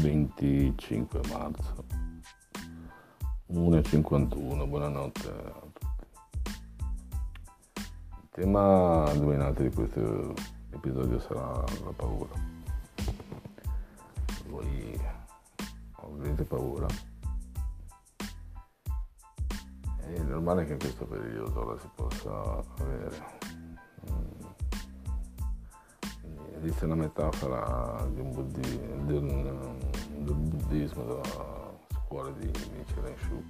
25 marzo. 1.51 buonanotte a tutti. Il tema dominante di questo episodio sarà la paura. Voi avete paura. È normale che in questo periodo la si possa avere. Esiste una metafora di un buddi, del, del, buddismo della scuola di Nichiren Shu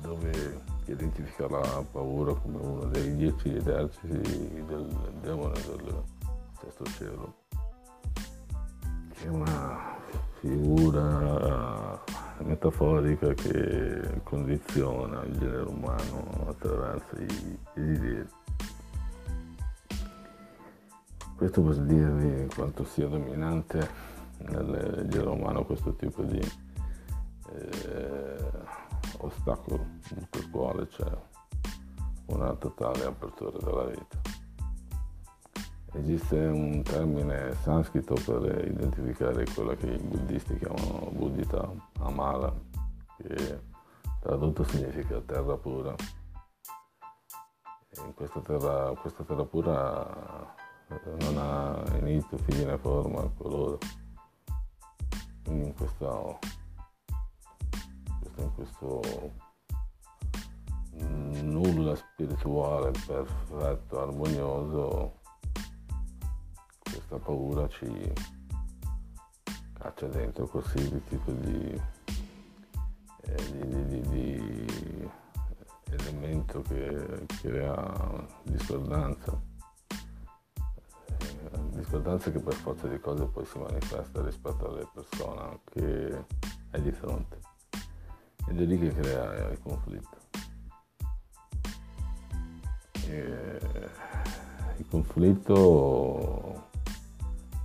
dove identifica la paura come uno dei dieci eserciti del demone del sesto cielo. È una figura metaforica che condiziona il genere umano attraverso i desideri questo vuol dirvi quanto sia dominante nel genere umano questo tipo di eh, ostacolo per quale c'è una totale apertura della vita. Esiste un termine sanscrito per identificare quella che i buddisti chiamano buddhita amala, che tradotto significa terra pura. In questa terra, questa terra pura non ha inizio, fine, forma, colore. In questo, in questo nulla spirituale perfetto, armonioso, questa paura ci caccia dentro qualsiasi tipo di, eh, di, di, di elemento che crea discordanza discordanza che per forza di cose poi si manifesta rispetto alle persone che hai di fronte ed è lì che crea il conflitto. E il conflitto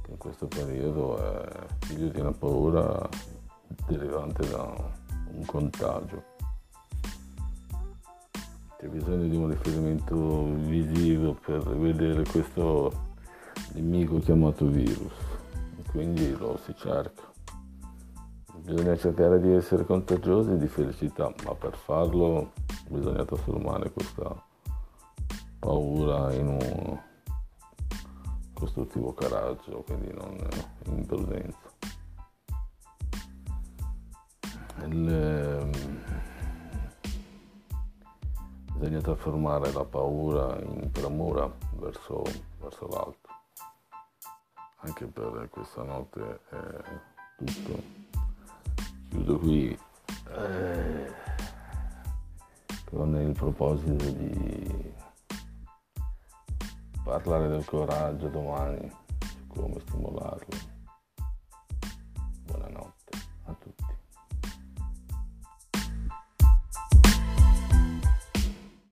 in questo periodo è figlio di una paura derivante da un contagio. C'è bisogno di un riferimento visivo per vedere questo nemico chiamato virus, quindi lo si cerca. Bisogna cercare di essere contagiosi di felicità, ma per farlo bisogna trasformare questa paura in un costruttivo coraggio, quindi non in prudenza. Il, ehm, bisogna trasformare la paura in premura verso, verso l'alto anche per questa notte è tutto. Chiudo qui eh, con il proposito di parlare del coraggio domani, su come stimolarlo.